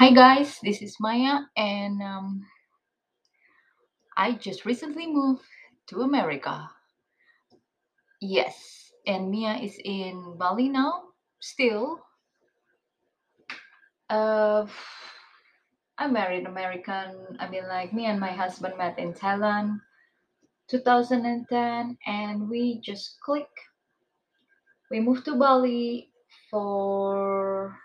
Hi guys, this is Maya, and um, I just recently moved to America. Yes, and Mia is in Bali now. Still, uh, I'm married American. I mean, like me and my husband met in Thailand, 2010, and we just click. We moved to Bali for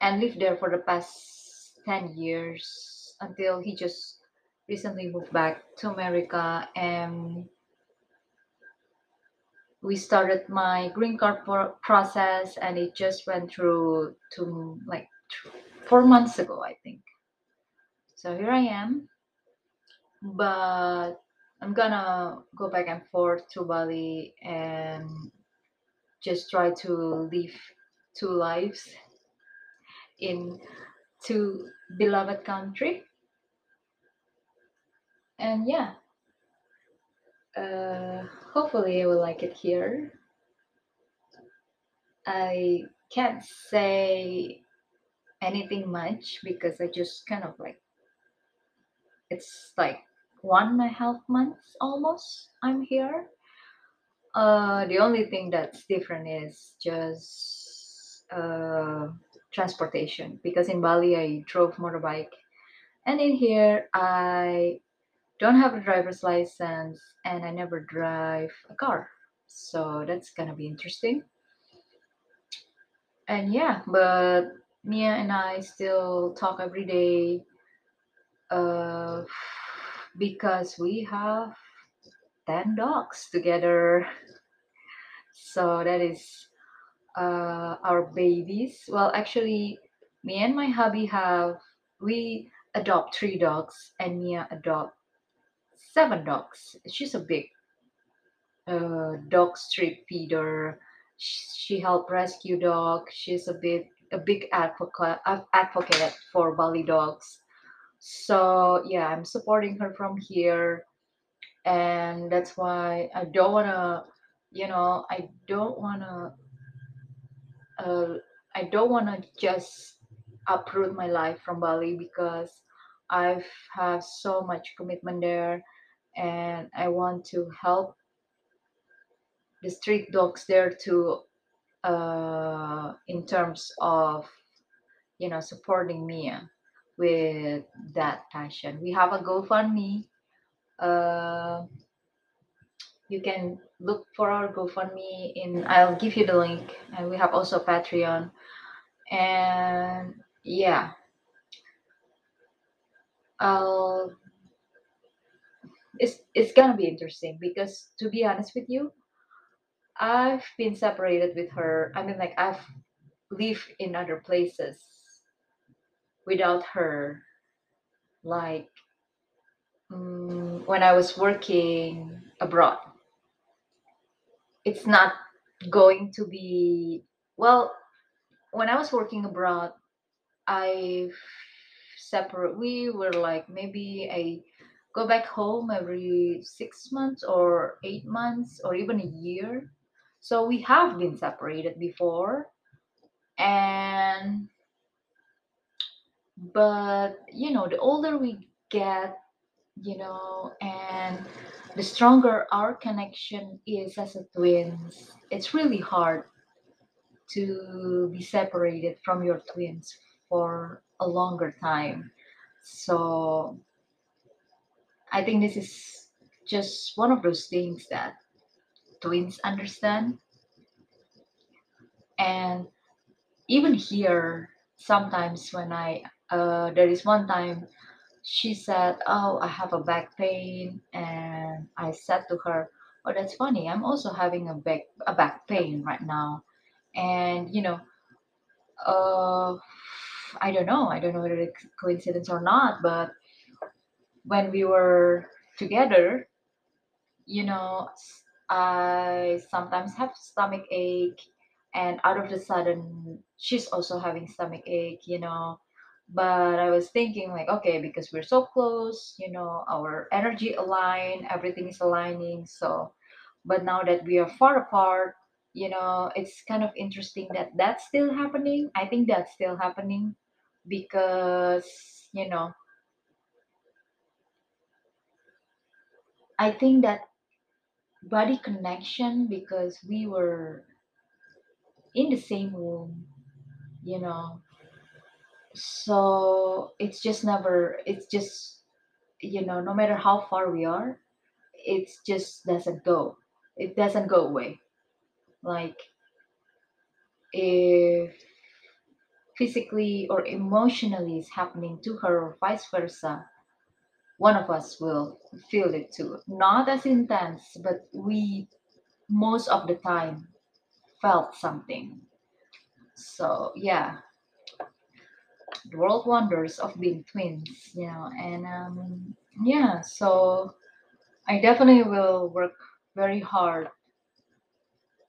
and lived there for the past 10 years until he just recently moved back to America and we started my green card pro- process and it just went through to like four months ago i think. So here i am but i'm gonna go back and forth to bali and just try to live two lives in two beloved country and yeah uh, hopefully i will like it here i can't say anything much because i just kind of like it's like one and a half months almost I'm here. Uh, the only thing that's different is just uh, transportation because in Bali I drove motorbike and in here I don't have a driver's license and I never drive a car. So that's gonna be interesting. And yeah, but Mia and I still talk every day uh, because we have 10 dogs together. So that is uh, our babies. Well, actually, me and my hubby have, we adopt three dogs and Mia adopt seven dogs. She's a big uh, dog street feeder. Sh- She helped rescue dog. She's a big, a big advocate, advocate for Bali dogs. So yeah, I'm supporting her from here and that's why I don't wanna, you know, I don't wanna, uh, I don't wanna just uproot my life from Bali because I've have so much commitment there, and I want to help the street dogs there too, uh, in terms of you know supporting Mia with that passion. We have a GoFundMe. Uh, you can look for our GoFundMe in I'll give you the link. And we have also Patreon. And yeah. I'll it's it's gonna be interesting because to be honest with you I've been separated with her I mean like I've lived in other places without her. Like mm, when I was working abroad it's not going to be well when I was working abroad I separate. We were like maybe I go back home every six months or eight months or even a year. So we have been separated before, and but you know, the older we get, you know, and the stronger our connection is as a twins, it's really hard to be separated from your twins for a longer time. So I think this is just one of those things that twins understand. And even here, sometimes when I, uh, there is one time she said, Oh, I have a back pain. And I said to her, Oh, that's funny. I'm also having a back, a back pain right now. And, you know, uh, I don't know. I don't know whether it's coincidence or not, but when we were together, you know, I sometimes have stomach ache, and out of the sudden, she's also having stomach ache, you know. But I was thinking, like, okay, because we're so close, you know, our energy align, everything is aligning. So, but now that we are far apart, you know, it's kind of interesting that that's still happening. I think that's still happening, because you know I think that body connection because we were in the same room, you know. So it's just never, it's just, you know, no matter how far we are, it just doesn't go. It doesn't go away. Like if physically or emotionally is happening to her or vice versa, one of us will feel it too. Not as intense, but we most of the time felt something. So yeah, the world wonders of being twins, you know, and um, yeah, so I definitely will work very hard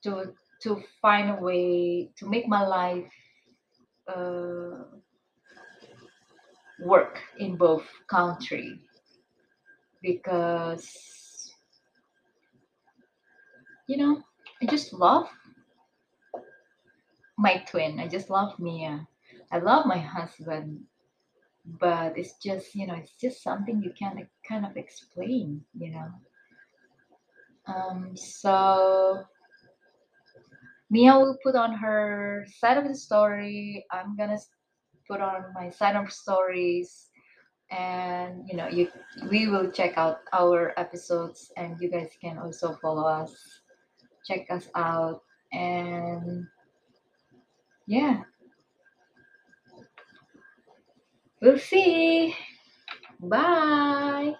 to to find a way to make my life uh, work in both country because you know I just love my twin. I just love Mia. I love my husband, but it's just you know it's just something you can't kind of explain, you know. Um, so Mia will put on her side of the story. I'm gonna put on my side of stories, and you know, you we will check out our episodes, and you guys can also follow us, check us out, and yeah, we'll see. Bye.